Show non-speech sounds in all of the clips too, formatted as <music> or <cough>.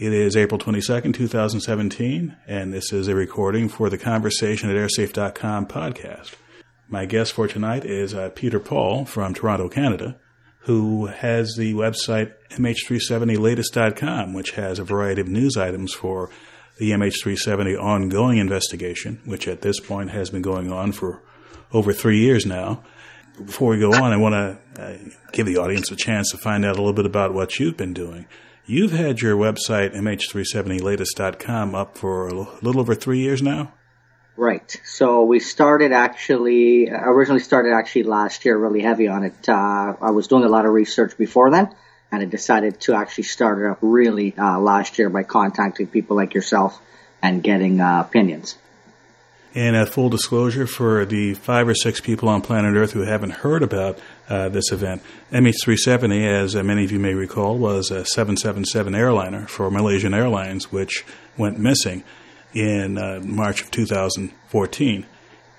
It is April 22nd, 2017, and this is a recording for the Conversation at Airsafe.com podcast. My guest for tonight is uh, Peter Paul from Toronto, Canada, who has the website MH370latest.com, which has a variety of news items for the MH370 ongoing investigation, which at this point has been going on for over three years now. Before we go on, I want to uh, give the audience a chance to find out a little bit about what you've been doing. You've had your website, mh370latest.com, up for a little over three years now? Right. So we started actually, originally started actually last year, really heavy on it. Uh, I was doing a lot of research before then, and I decided to actually start it up really uh, last year by contacting people like yourself and getting uh, opinions. And a full disclosure for the five or six people on planet Earth who haven't heard about uh, this event, MH370, as uh, many of you may recall, was a 777 airliner for Malaysian Airlines, which went missing in uh, March of 2014.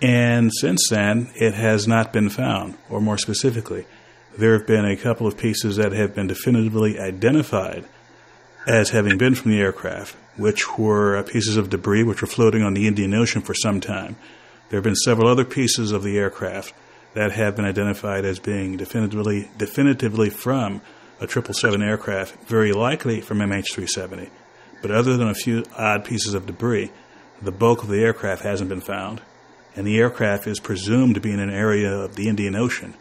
And since then, it has not been found, or more specifically, there have been a couple of pieces that have been definitively identified as having been from the aircraft, which were pieces of debris which were floating on the Indian Ocean for some time. There have been several other pieces of the aircraft that have been identified as being definitively definitively from a 777 aircraft, very likely from MH370. But other than a few odd pieces of debris, the bulk of the aircraft hasn't been found, and the aircraft is presumed to be in an area of the Indian Ocean,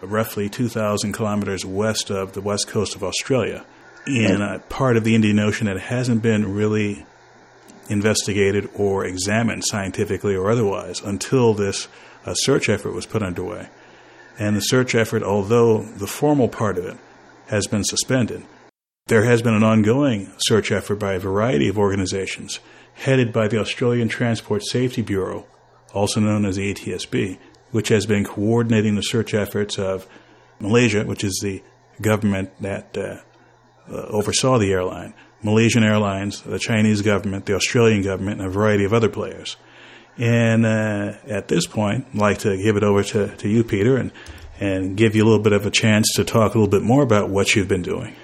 roughly 2,000 kilometers west of the west coast of Australia in a part of the Indian Ocean that hasn't been really investigated or examined scientifically or otherwise until this uh, search effort was put underway. And the search effort, although the formal part of it has been suspended, there has been an ongoing search effort by a variety of organizations headed by the Australian Transport Safety Bureau, also known as the ATSB, which has been coordinating the search efforts of Malaysia, which is the government that uh, uh, oversaw the airline, Malaysian Airlines, the Chinese government, the Australian government, and a variety of other players. And uh, at this point, I'd like to give it over to, to you, Peter, and, and give you a little bit of a chance to talk a little bit more about what you've been doing.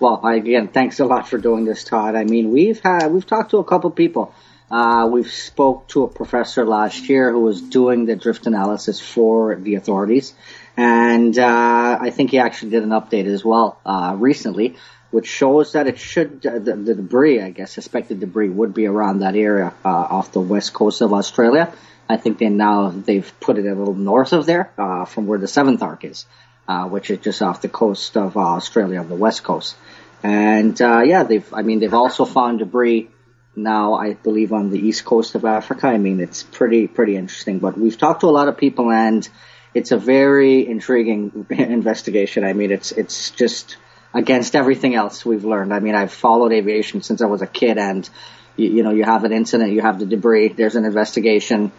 Well, again, thanks a lot for doing this, Todd. I mean, we've had we've talked to a couple people. Uh, we've spoke to a professor last year who was doing the drift analysis for the authorities. And uh, I think he actually did an update as well uh, recently, which shows that it should uh, the, the, debris, I guess, suspected debris, would be around that area uh, off the west coast of Australia. I think they now they've put it a little north of there, uh, from where the seventh arc is, uh, which is just off the coast of Australia on the west coast. And yeah, they've I mean they've also found debris now I believe on the east coast of Africa. I mean it's pretty pretty interesting. But we've talked to a lot of people and it's a very intriguing <laughs> investigation. I mean, it's it's just against everything else we've learned. I mean, I've followed aviation since I was a kid, and you, you know, you have an incident, you have the debris, there's an investigation.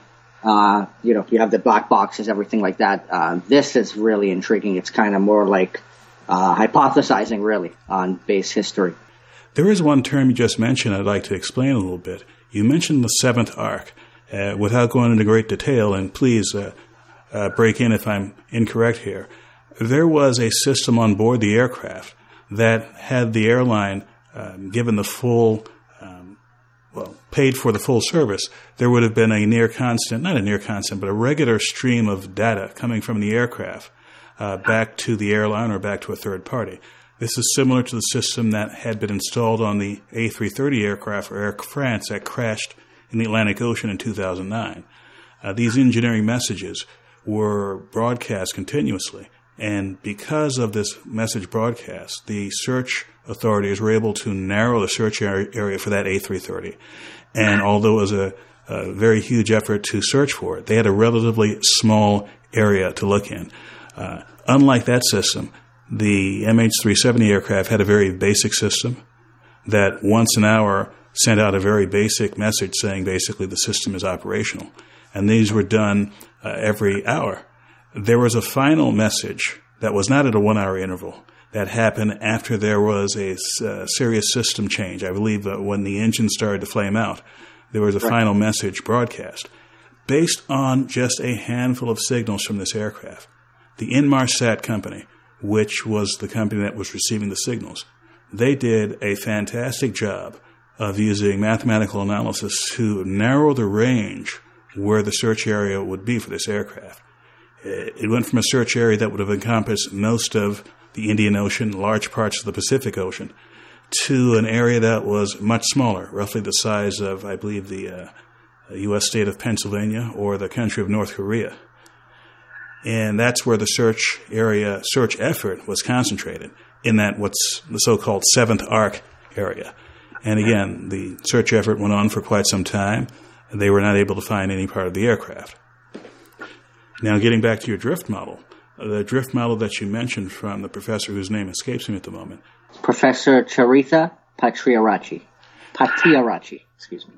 Uh, you know, you have the black boxes, everything like that. Uh, this is really intriguing. It's kind of more like uh, hypothesizing, really, on base history. There is one term you just mentioned I'd like to explain a little bit. You mentioned the seventh arc. Uh, without going into great detail, and please uh, uh, break in if I'm incorrect here. There was a system on board the aircraft that had the airline um, given the full, um, well, paid for the full service. There would have been a near constant, not a near constant, but a regular stream of data coming from the aircraft uh, back to the airline or back to a third party. This is similar to the system that had been installed on the A330 aircraft for Air France that crashed in the Atlantic Ocean in 2009. Uh, these engineering messages were broadcast continuously. And because of this message broadcast, the search authorities were able to narrow the search area for that A330. And although it was a, a very huge effort to search for it, they had a relatively small area to look in. Uh, unlike that system, the MH370 aircraft had a very basic system that once an hour sent out a very basic message saying basically the system is operational. And these were done uh, every hour. There was a final message that was not at a one hour interval that happened after there was a uh, serious system change. I believe uh, when the engine started to flame out, there was a right. final message broadcast based on just a handful of signals from this aircraft. The Inmarsat company, which was the company that was receiving the signals, they did a fantastic job of using mathematical analysis to narrow the range where the search area would be for this aircraft. It went from a search area that would have encompassed most of the Indian Ocean, large parts of the Pacific Ocean, to an area that was much smaller, roughly the size of, I believe, the uh, U.S. state of Pennsylvania or the country of North Korea. And that's where the search area, search effort was concentrated in that what's the so-called seventh arc area. And again, the search effort went on for quite some time. And they were not able to find any part of the aircraft. Now, getting back to your drift model, the drift model that you mentioned from the professor whose name escapes me at the moment. Professor Charitha Patriarachi. Pattiaratchi, excuse me.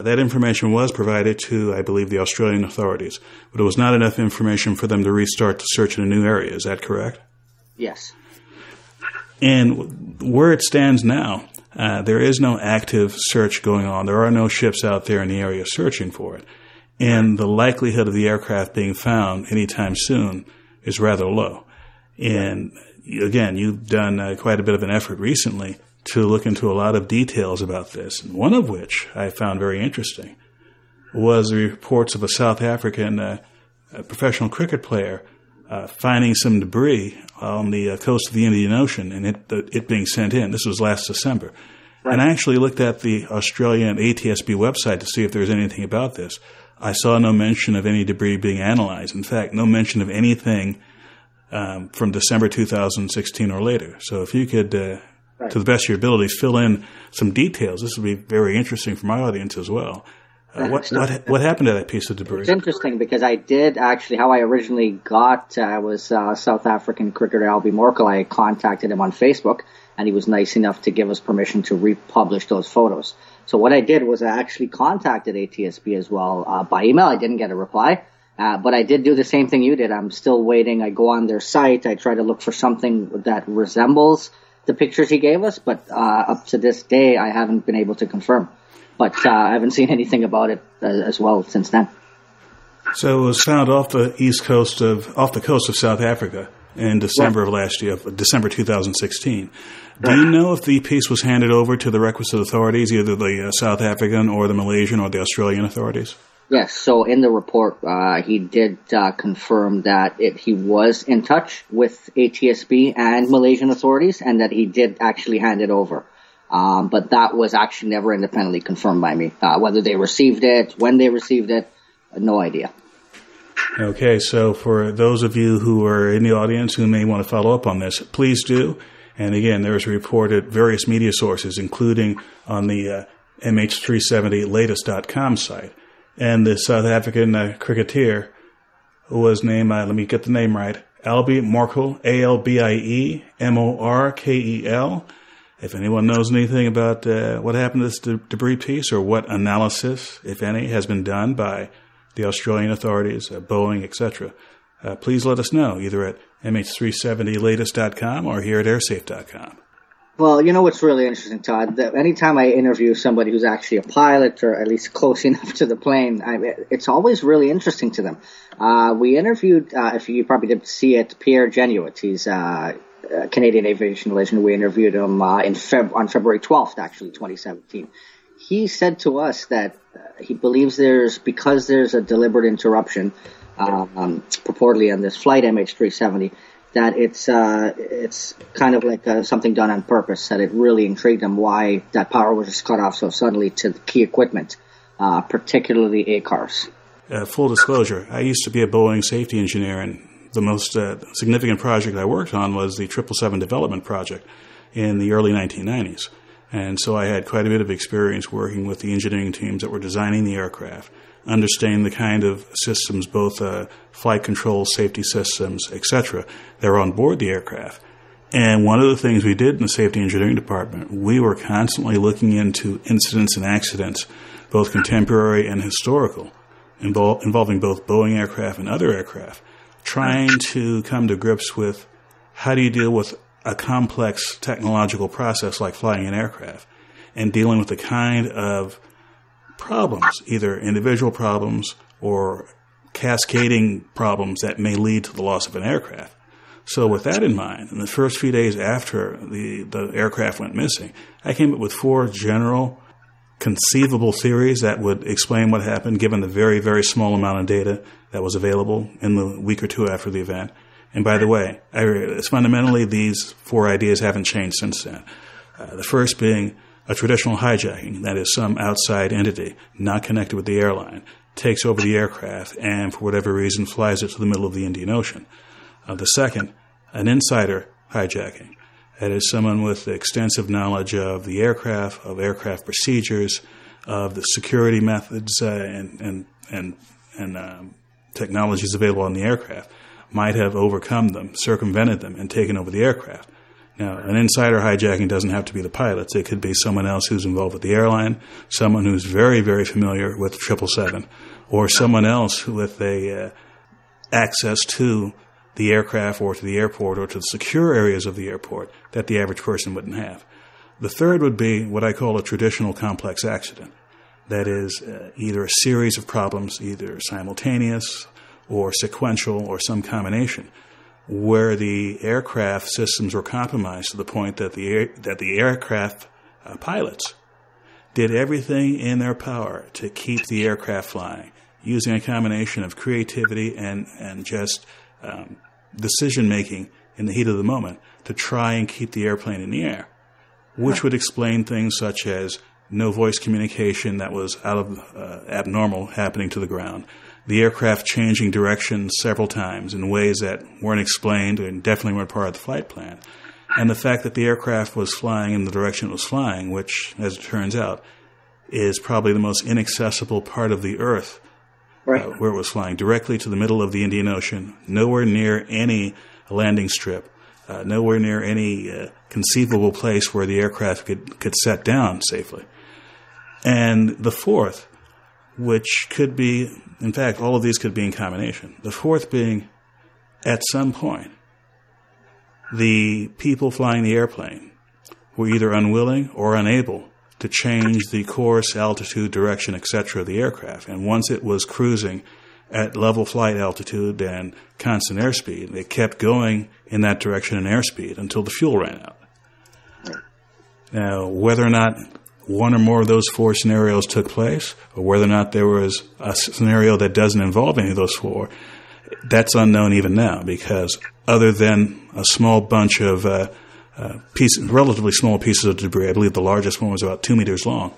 That information was provided to, I believe, the Australian authorities, but it was not enough information for them to restart the search in a new area. Is that correct? Yes. And where it stands now, uh, there is no active search going on. There are no ships out there in the area searching for it. And the likelihood of the aircraft being found anytime soon is rather low. And again, you've done uh, quite a bit of an effort recently to look into a lot of details about this, one of which I found very interesting was the reports of a South African uh, professional cricket player uh, finding some debris on the uh, coast of the Indian Ocean and it, it being sent in. This was last December. Right. And I actually looked at the Australian ATSB website to see if there was anything about this. I saw no mention of any debris being analyzed. In fact, no mention of anything um, from December 2016 or later. So if you could uh, right. to the best of your ability, fill in some details. This would be very interesting for my audience as well. Uh, what, what what happened to that piece of debris? It's interesting because I did actually how I originally got uh, was uh, South African cricketer Albie Morkel. I contacted him on Facebook, and he was nice enough to give us permission to republish those photos. So what I did was I actually contacted ATSB as well uh, by email. I didn't get a reply. Uh, but I did do the same thing you did. I'm still waiting. I go on their site. I try to look for something that resembles the pictures he gave us, but uh, up to this day, I haven't been able to confirm. But uh, I haven't seen anything about it uh, as well since then. So it was found off the east coast of off the coast of South Africa in December of last year, December 2016. Do you know if the piece was handed over to the requisite authorities, either the uh, South African or the Malaysian or the Australian authorities? Yes. So in the report, uh, he did uh, confirm that it, he was in touch with ATSB and Malaysian authorities, and that he did actually hand it over. Um, but that was actually never independently confirmed by me. Uh, whether they received it, when they received it, no idea. Okay, so for those of you who are in the audience who may want to follow up on this, please do. And again, there is a report at various media sources, including on the uh, MH370latest.com site and the South African uh, cricketer was named, uh, let me get the name right, Albie Morkel, A-L-B-I-E, M-O-R-K-E-L. If anyone knows anything about uh, what happened to this de- debris piece or what analysis, if any, has been done by the Australian authorities, uh, Boeing, etc., uh, please let us know either at mh370latest.com or here at airsafe.com. Well, you know what's really interesting, Todd? That anytime I interview somebody who's actually a pilot or at least close <laughs> enough to the plane, I, it's always really interesting to them. Uh, we interviewed, uh, if you probably didn't see it, Pierre Jeanniot. He's uh, a Canadian aviation legend. We interviewed him uh, in Feb- on February 12th, actually, 2017. He said to us that uh, he believes there's, because there's a deliberate interruption, um, purportedly on this flight MH370, that it's uh, it's kind of like uh, something done on purpose. That it really intrigued him why that power was just cut off so suddenly to the key equipment, uh, particularly ACARS. Uh, full disclosure: I used to be a Boeing safety engineer, and the most uh, significant project I worked on was the 777 development project in the early 1990s. And so I had quite a bit of experience working with the engineering teams that were designing the aircraft understand the kind of systems, both uh, flight control, safety systems, etc., that are on board the aircraft. And one of the things we did in the safety engineering department, we were constantly looking into incidents and accidents, both contemporary and historical, invol- involving both Boeing aircraft and other aircraft, trying to come to grips with how do you deal with a complex technological process like flying an aircraft and dealing with the kind of problems, either individual problems or cascading problems that may lead to the loss of an aircraft. So with that in mind, in the first few days after the, the aircraft went missing, I came up with four general conceivable theories that would explain what happened given the very, very small amount of data that was available in the week or two after the event. And by the way, I, fundamentally, these four ideas haven't changed since then. Uh, the first being a traditional hijacking, that is, some outside entity not connected with the airline takes over the aircraft and, for whatever reason, flies it to the middle of the Indian Ocean. Uh, the second, an insider hijacking. That is someone with extensive knowledge of the aircraft, of aircraft procedures, of the security methods uh, and and and, and um, technologies available on the aircraft, might have overcome them, circumvented them, and taken over the aircraft. Now, an insider hijacking doesn't have to be the pilots. It could be someone else who's involved with the airline, someone who's very, very familiar with 777, or someone else with a uh, access to the aircraft or to the airport or to the secure areas of the airport that the average person wouldn't have. The third would be what I call a traditional complex accident. That is uh, either a series of problems, either simultaneous or sequential or some combination, where the aircraft systems were compromised to the point that the air, that the aircraft uh, pilots did everything in their power to keep the aircraft flying, using a combination of creativity and and just um, decision making in the heat of the moment to try and keep the airplane in the air, which would explain things such as no voice communication that was out of uh, abnormal happening to the ground, the aircraft changing direction several times in ways that weren't explained and definitely weren't part of the flight plan, and the fact that the aircraft was flying in the direction it was flying, which, as it turns out, is probably the most inaccessible part of the Earth right. uh, where it was flying directly to the middle of the Indian Ocean, nowhere near any landing strip, uh, nowhere near any uh, conceivable place where the aircraft could, could set down safely. And the fourth, which could be, in fact, all of these could be in combination. The fourth being, at some point, the people flying the airplane were either unwilling or unable to change the course, altitude, direction, etc. of the aircraft. And once it was cruising at level flight altitude and constant airspeed, it kept going in that direction and airspeed until the fuel ran out. Now, whether or not one or more of those four scenarios took place, or whether or not there was a scenario that doesn't involve any of those four, that's unknown even now because other than a small bunch of uh, uh, piece, relatively small pieces of debris. I believe the largest one was about two meters long.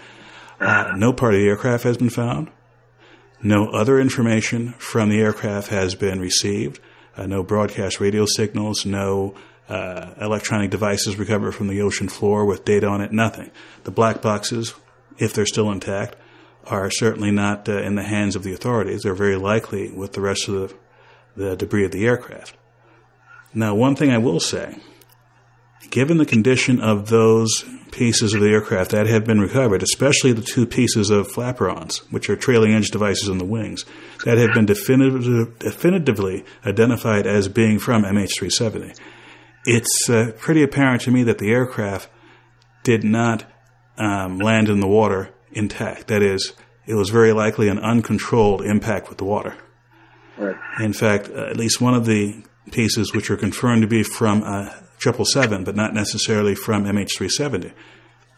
Uh, no part of the aircraft has been found. No other information from the aircraft has been received. Uh, no broadcast radio signals. No uh, electronic devices recovered from the ocean floor with data on it. Nothing. The black boxes, if they're still intact, are certainly not uh, in the hands of the authorities. They're very likely with the rest of the, the debris of the aircraft. Now, one thing I will say given the condition of those pieces of the aircraft that have been recovered, especially the two pieces of flaperons, which are trailing edge devices on the wings, that have been definitive, definitively identified as being from MH370, it's uh, pretty apparent to me that the aircraft did not um, land in the water intact. That is, it was very likely an uncontrolled impact with the water. Right. In fact, uh, at least one of the pieces, which are confirmed to be from a 777, but not necessarily from MH370,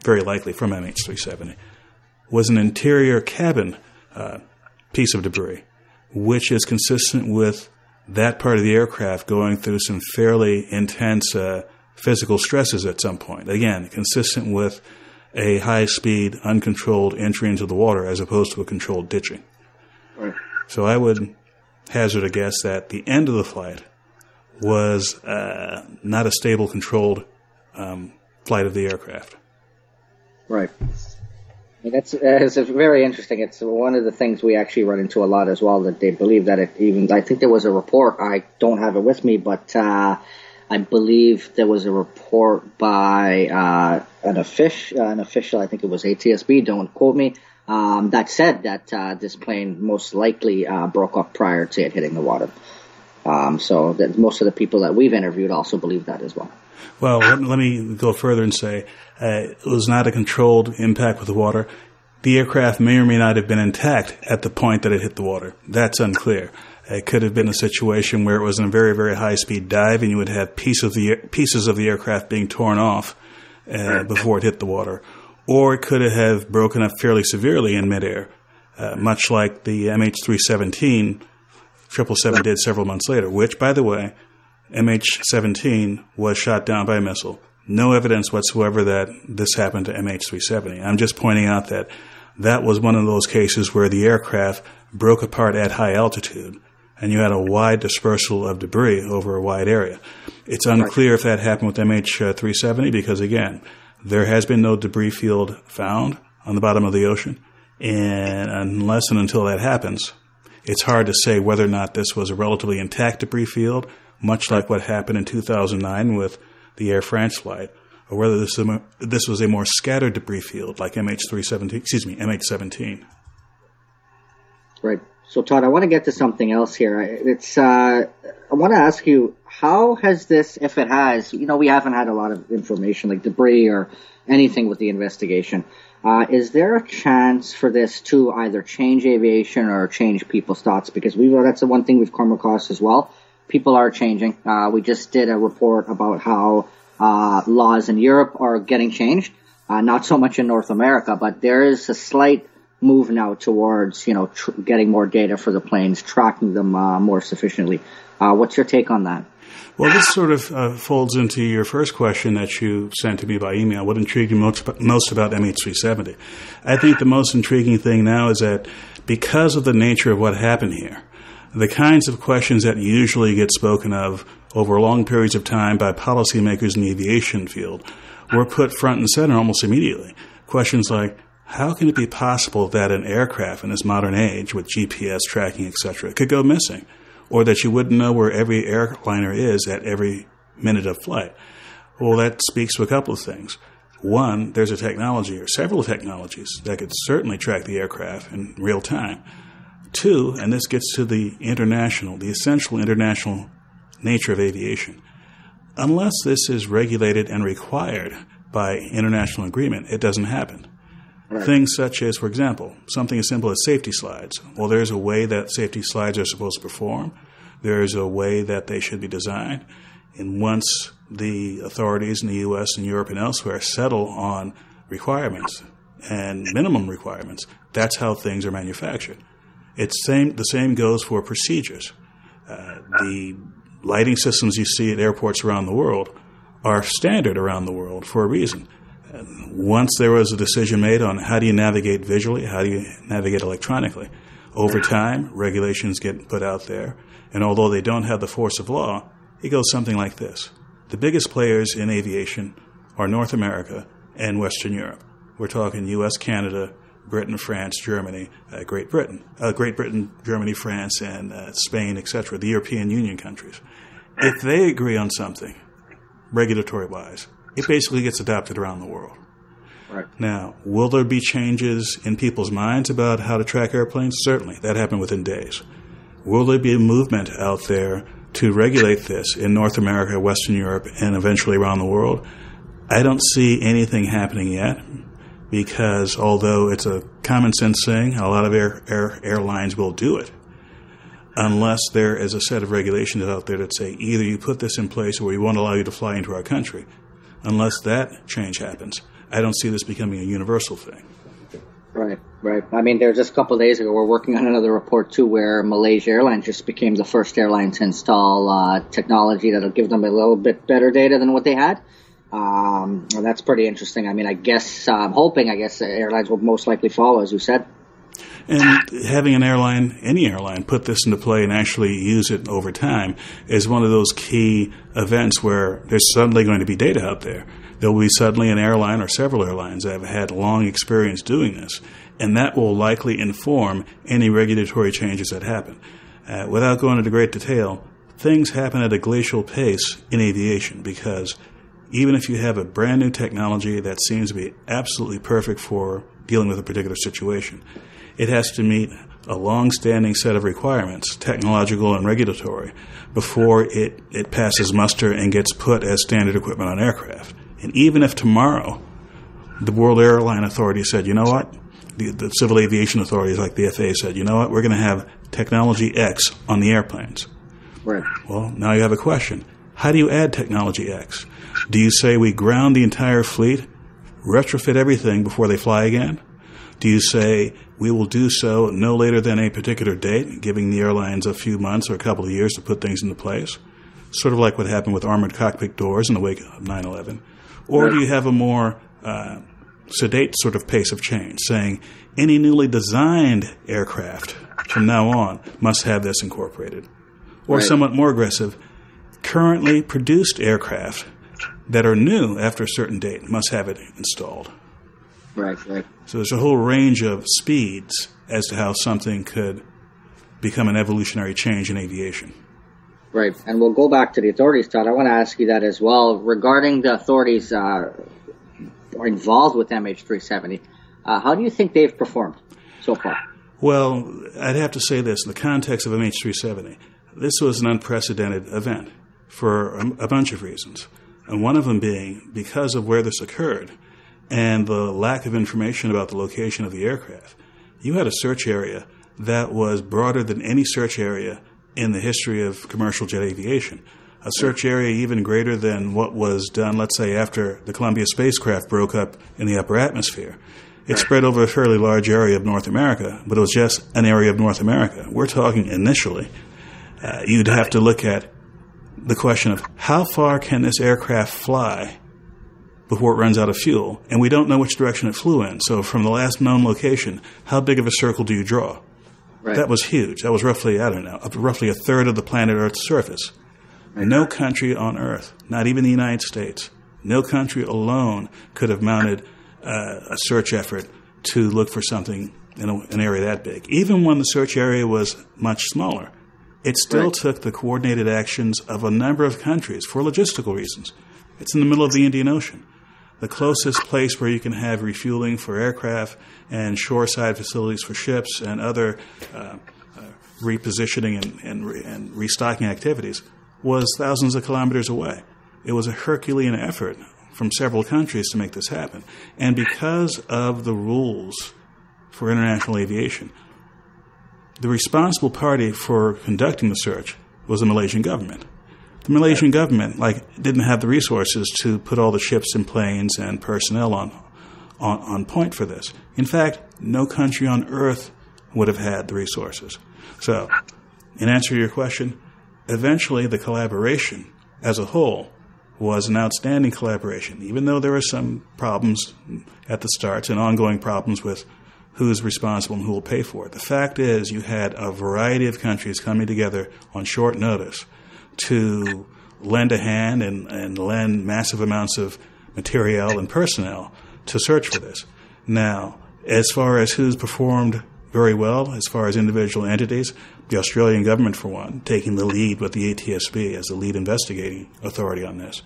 very likely from MH370, was an interior cabin uh, piece of debris, which is consistent with that part of the aircraft going through some fairly intense uh, physical stresses at some point. Again, consistent with a high speed, uncontrolled entry into the water as opposed to a controlled ditching. Right. So I would hazard a guess that the end of the flight was uh, not a stable, controlled um, flight of the aircraft. Right. That's it's very interesting. It's one of the things we actually run into a lot as well. That they believe that it even. I think there was a report. I don't have it with me, but uh, I believe there was a report by uh, an official. Uh, an official. I think it was ATSB. Don't quote me. Um, that said that uh, this plane most likely uh, broke up prior to it hitting the water. Um, so that most of the people that we've interviewed also believe that as well. Well, let, let me go further and say uh, it was not a controlled impact with the water. The aircraft may or may not have been intact at the point that it hit the water. That's unclear. It could have been a situation where it was in a very, very high speed dive and you would have piece of the, pieces of the aircraft being torn off uh, before it hit the water. Or it could have broken up fairly severely in midair, uh, much like the MH317 777 did several months later, which, by the way, MH17 was shot down by a missile. No evidence whatsoever that this happened to MH370. I'm just pointing out that that was one of those cases where the aircraft broke apart at high altitude and you had a wide dispersal of debris over a wide area. It's unclear if that happened with MH370 because, again, there has been no debris field found on the bottom of the ocean. And unless and until that happens, it's hard to say whether or not this was a relatively intact debris field, much like what happened in 2009 with the Air France flight, or whether this, this was a more scattered debris field like MH317, excuse me, MH17. Right. So, Todd, I want to get to something else here. It's uh, I want to ask you, how has this, if it has, you know, we haven't had a lot of information like debris or anything with the investigation. Uh, is there a chance for this to either change aviation or change people's thoughts? Because we that's the one thing we've come across as well. People are changing. Uh, we just did a report about how uh, laws in Europe are getting changed. Uh, not so much in North America, but there is a slight move now towards you know tr- getting more data for the planes, tracking them uh, more sufficiently. Uh, what's your take on that? Well, this sort of uh, folds into your first question that you sent to me by email. What intrigued you most, most about MH370? I think the most intriguing thing now is that because of the nature of what happened here, the kinds of questions that usually get spoken of over long periods of time by policymakers in the aviation field were put front and center almost immediately. Questions like, how can it be possible that an aircraft in this modern age with GPS tracking, etc., could go missing? or that you wouldn't know where every airliner is at every minute of flight. Well, that speaks to a couple of things. One, there's a technology or several technologies that could certainly track the aircraft in real time. Two, and this gets to the international, the essential international nature of aviation. Unless this is regulated and required by international agreement, it doesn't happen. Right. Things such as, for example, something as simple as safety slides. Well, there's a way that safety slides are supposed to perform. There's a way that they should be designed. And once the authorities in the U.S. and Europe and elsewhere settle on requirements and minimum requirements, that's how things are manufactured. It's same. The same goes for procedures. Uh, the lighting systems you see at airports around the world are standard around the world for a reason once there was a decision made on how do you navigate visually, how do you navigate electronically, over time, regulations get put out there. And although they don't have the force of law, it goes something like this. The biggest players in aviation are North America and Western Europe. We're talking US, Canada, Britain, France, Germany, uh, Great Britain, uh, Great Britain, Germany, France, and uh, Spain, etc., the European Union countries. If they agree on something, regulatory wise, it basically gets adopted around the world. Right. Now, will there be changes in people's minds about how to track airplanes? Certainly. That happened within days. Will there be a movement out there to regulate this in North America, Western Europe, and eventually around the world? I don't see anything happening yet because although it's a common sense thing, a lot of air, air, airlines will do it unless there is a set of regulations out there that say either you put this in place or we won't allow you to fly into our country unless that change happens, I don't see this becoming a universal thing. Right, right. I mean, there just a couple days ago, we're working on another report too, where Malaysia Airlines just became the first airline to install uh, technology that'll give them a little bit better data than what they had. Um, that's pretty interesting. I mean, I guess uh, I'm hoping. I guess airlines will most likely follow, as you said. And having an airline, any airline, put this into play and actually use it over time is one of those key events where there's suddenly going to be data out there. There will be suddenly an airline or several airlines that have had long experience doing this, and that will likely inform any regulatory changes that happen. Uh, without going into great detail, things happen at a glacial pace in aviation because even if you have a brand new technology that seems to be absolutely perfect for dealing with a particular situation, it has to meet a long-standing set of requirements, technological and regulatory, before it, it passes muster and gets put as standard equipment on aircraft. And even if tomorrow the World Airline Authority said, you know what, the, the civil aviation authorities like the FAA said, you know what, we're going to have technology X on the airplanes. Right. Well, now you have a question. How do you add technology X? Do you say we ground the entire fleet, retrofit everything before they fly again? Do you say we will do so no later than a particular date, giving the airlines a few months or a couple of years to put things into place? Sort of like what happened with armored cockpit doors in the wake of 9 11. Or do you have a more uh, sedate sort of pace of change, saying any newly designed aircraft from now on must have this incorporated? Or Right. somewhat more aggressive, currently produced aircraft that are new after a certain date must have it installed. Right. Right. So there's a whole range of speeds as to how something could become an evolutionary change in aviation. Right. And we'll go back to the authorities, Todd. I want to ask you that as well regarding the authorities uh, are involved with MH370. Uh, how do you think they've performed so far? Well, I'd have to say this in the context of MH370. This was an unprecedented event for a, a bunch of reasons. And one of them being because of where this occurred and the lack of information about the location of the aircraft. You had a search area that was broader than any search area in the history of commercial jet aviation. A search area even greater than what was done, let's say, after the Columbia spacecraft broke up in the upper atmosphere. It spread over a fairly large area of North America, but it was just an area of North America. We're talking initially. Uh, you'd have to look at the question of how far can this aircraft fly before it runs out of fuel? And we don't know which direction it flew in. So, from the last known location, how big of a circle do you draw? Right. That was huge. That was roughly, I don't know, roughly a third of the planet Earth's surface. No country on Earth, not even the United States, no country alone could have mounted uh, a search effort to look for something in a, an area that big. Even when the search area was much smaller, it still Right. took the coordinated actions of a number of countries for logistical reasons. It's in the middle of the Indian Ocean. The closest place where you can have refueling for aircraft and shoreside facilities for ships and other uh, uh, repositioning and, and, re- and restocking activities was thousands of kilometers away. It was a Herculean effort from several countries to make this happen. And because of the rules for international aviation, the responsible party for conducting the search was the Malaysian government. The Malaysian government like didn't have the resources to put all the ships and planes and personnel on, on on point for this. In fact, no country on earth would have had the resources. So, in answer to your question, eventually the collaboration as a whole was an outstanding collaboration, even though there were some problems at the start and ongoing problems with who's responsible and who will pay for it. The fact is, you had a variety of countries coming together on short notice to lend a hand and, and lend massive amounts of material and personnel to search for this. Now, as far as who's performed very well, as far as individual entities, the Australian government, for one, taking the lead with the ATSB as the lead investigating authority on this.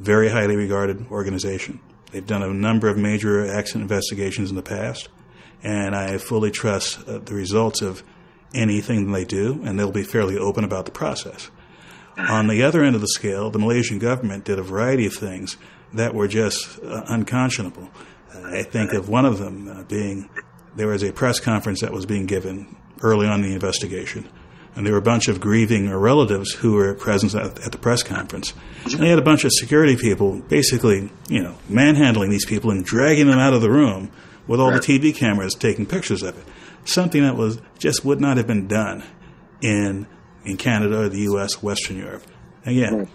Very highly regarded organization. They've done a number of major accident investigations in the past, and I fully trust uh, the results of anything they do, and they'll be fairly open about the process. On the other end of the scale, the Malaysian government did a variety of things that were just uh, unconscionable. Uh, I think of one of them uh, being there was a press conference that was being given early on in the investigation, and there were a bunch of grieving relatives who were present at, at the press conference. And they had a bunch of security people basically, you know, manhandling these people and dragging them out of the room with all Right. the TV cameras taking pictures of it. Something that was just would not have been done in in Canada, or the U.S., Western Europe. Again, Right.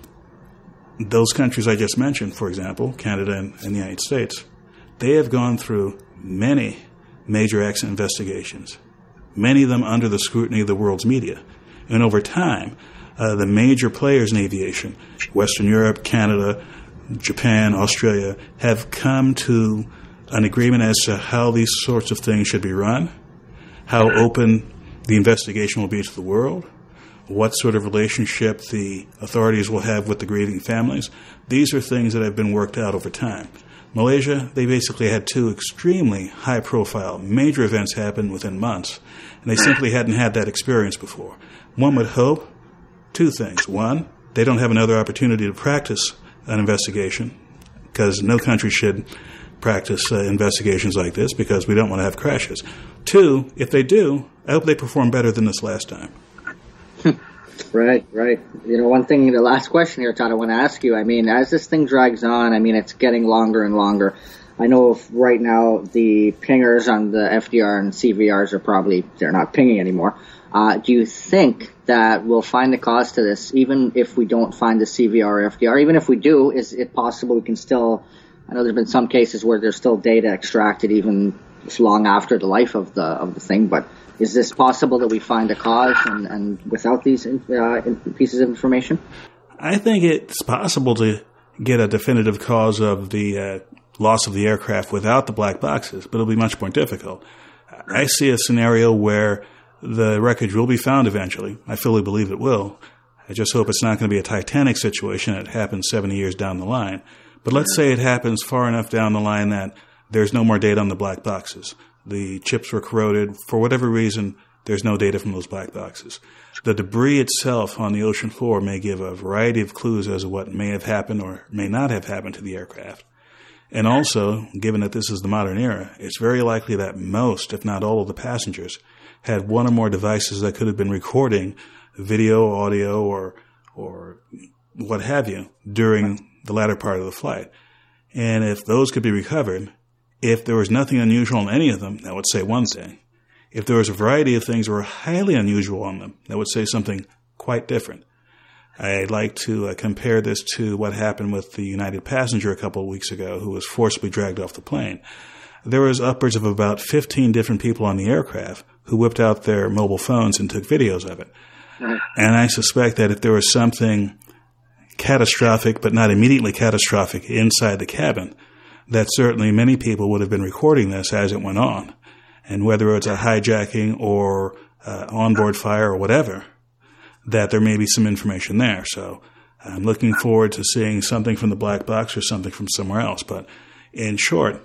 those countries I just mentioned, for example, Canada and, and the United States, they have gone through many major accident investigations, many of them under the scrutiny of the world's media. And over time, uh, the major players in aviation, Western Europe, Canada, Japan, Australia, have come to an agreement as to how these sorts of things should be run, how open the investigation will be to the world, what sort of relationship the authorities will have with the grieving families. These are things that have been worked out over time. Malaysia, they basically had two extremely high profile major events happen within months, and they simply hadn't had that experience before. One would hope two things. One, they don't have another opportunity to practice an investigation because no country should practice uh, investigations like this because we don't want to have crashes. Two, if they do, I hope they perform better than this last time. <laughs> Right, right. You know, one thing, the last question here, Todd, I want to ask you. I mean, as this thing drags on, I mean, it's getting longer and longer. I know if right now the pingers on the FDR and CVRs are probably, they're not pinging anymore. Uh, do you think that we'll find the cause to this, even if we don't find the CVR or FDR? Even if we do, is it possible we can still, I know there's been some cases where there's still data extracted even long after the life of the, of the thing, but is this possible that we find a cause and, and without these uh, pieces of information? I think it's possible to get a definitive cause of the uh, loss of the aircraft without the black boxes, but it'll be much more difficult. I see a scenario where the wreckage will be found eventually. I fully believe it will. I just hope it's not going to be a Titanic situation that happens 70 years down the line. But let's say it happens far enough down the line that there's no more data on the black boxes the chips were corroded. For whatever reason, there's no data from those black boxes. The debris itself on the ocean floor may give a variety of clues as to what may have happened or may not have happened to the aircraft. And also, given that this is the modern era, it's very likely that most, if not all of the passengers, had one or more devices that could have been recording video, audio, or, or what have you during the latter part of the flight. And if those could be recovered, if there was nothing unusual in any of them, that would say one thing. If there was a variety of things that were highly unusual on them, that would say something quite different. I'd like to uh, compare this to what happened with the United passenger a couple of weeks ago who was forcibly dragged off the plane. There was upwards of about 15 different people on the aircraft who whipped out their mobile phones and took videos of it. And I suspect that if there was something catastrophic, but not immediately catastrophic inside the cabin, that certainly many people would have been recording this as it went on. And whether it's a hijacking or uh, onboard fire or whatever, that there may be some information there. So I'm looking forward to seeing something from the black box or something from somewhere else. But in short,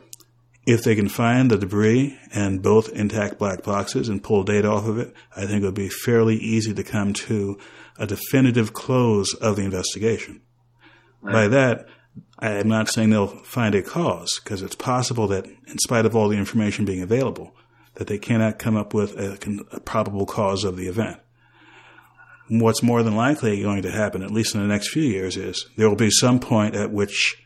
if they can find the debris and both intact black boxes and pull data off of it, I think it would be fairly easy to come to a definitive close of the investigation. Right. By that, I am not saying they'll find a cause because it's possible that, in spite of all the information being available, that they cannot come up with a, a, probable cause of the event. What's more than likely going to happen, at least in the next few years, is there will be some point at which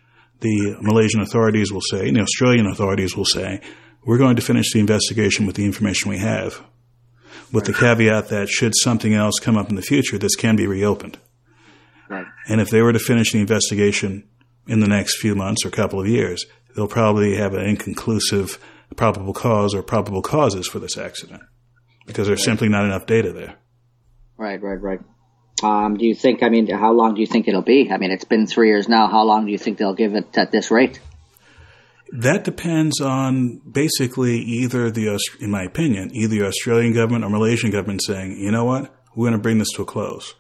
the Malaysian authorities will say, and the Australian authorities will say, we're going to finish the investigation with the information we have, with the caveat that should something else come up in the future, this can be reopened. Right. And if they were to finish the investigation in the next few months or couple of years, they'll probably have an inconclusive probable cause or probable causes for this accident because there's simply not enough data there. Right, right, right. Um, do you think, I mean, how long do you think it'll be? I mean, it's been three years now. How long do you think they'll give it at this rate? That depends on basically either the, in my opinion, either the Australian government or Malaysian government saying, you know what, we're going to bring this to a close.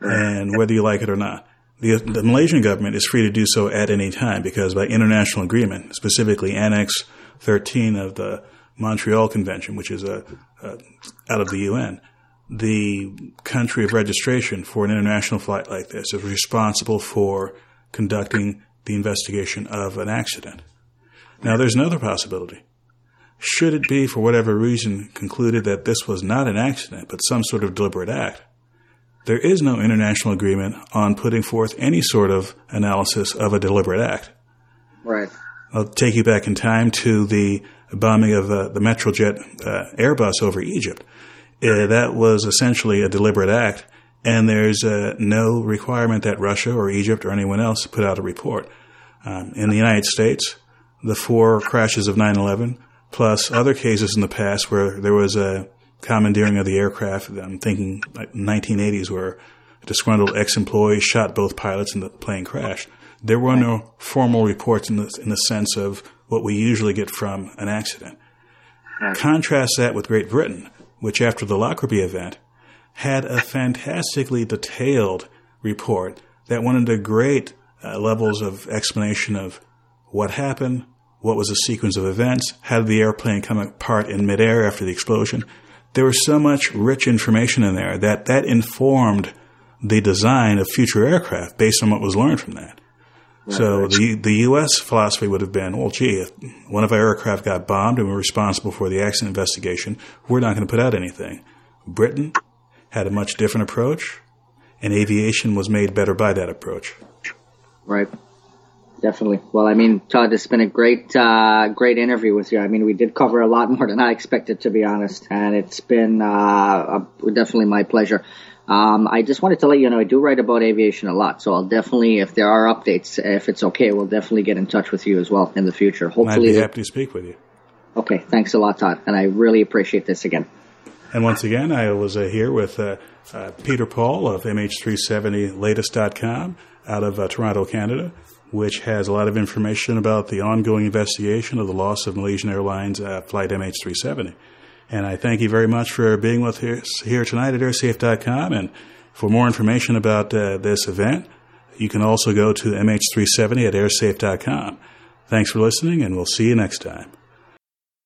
And whether you like it or not. The, the, Malaysian government is free to do so at any time because by international agreement, specifically Annex 13 of the Montreal Convention, which is a, a, out of the UN, the country of registration for an international flight like this is responsible for conducting the investigation of an accident. Now, there's another possibility. Should it be, for whatever reason, concluded that this was not an accident, but some sort of deliberate act, there is no international agreement on putting forth any sort of analysis of a deliberate act. Right. I'll take you back in time to the bombing of uh, the Metrojet uh, Airbus over Egypt. Uh, that was essentially a deliberate act, and there's uh, no requirement that Russia or Egypt or anyone else put out a report. Um, in the United States, the four crashes of 9/11, plus other cases in the past where there was a commandeering of the aircraft. I'm thinking like 1980s where a disgruntled ex-employee shot both pilots and the plane crashed. There were no formal reports in the, in the sense of what we usually get from an accident. Contrast that with Great Britain, which after the Lockerbie event had a fantastically detailed report that went into great uh, levels of explanation of what happened, what was the sequence of events, how did the airplane come apart in midair after the explosion, there was so much rich information in there that that informed the design of future aircraft based on what was learned from that. So the the U.S. philosophy would have been, well, gee, if one of our aircraft got bombed and we're responsible for the accident investigation, we're not going to put out anything. Britain had a much different approach, and aviation was made better by that approach. Right. Definitely. Well, I mean, Todd, it's been a great, uh, great interview with you. I mean, we did cover a lot more than I expected, to be honest, and it's been uh, a, definitely my pleasure. Um, I just wanted to let you know I do write about aviation a lot, so I'll definitely, if there are updates, if it's okay, we'll definitely get in touch with you as well in the future. Hopefully, I'd be happy to speak with you. Okay, thanks a lot, Todd, and I really appreciate this again. And once again, I was uh, here with uh, uh Peter Paul of MH370latest.com out of uh, Toronto, Canada, which has a lot of information about the ongoing investigation of the loss of Malaysian Airlines uh, flight MH370. And I thank you very much for being with us here tonight at airsafe.com. And for more information about uh, this event, you can also go to MH370 at airsafe.com. Thanks for listening, and we'll see you next time.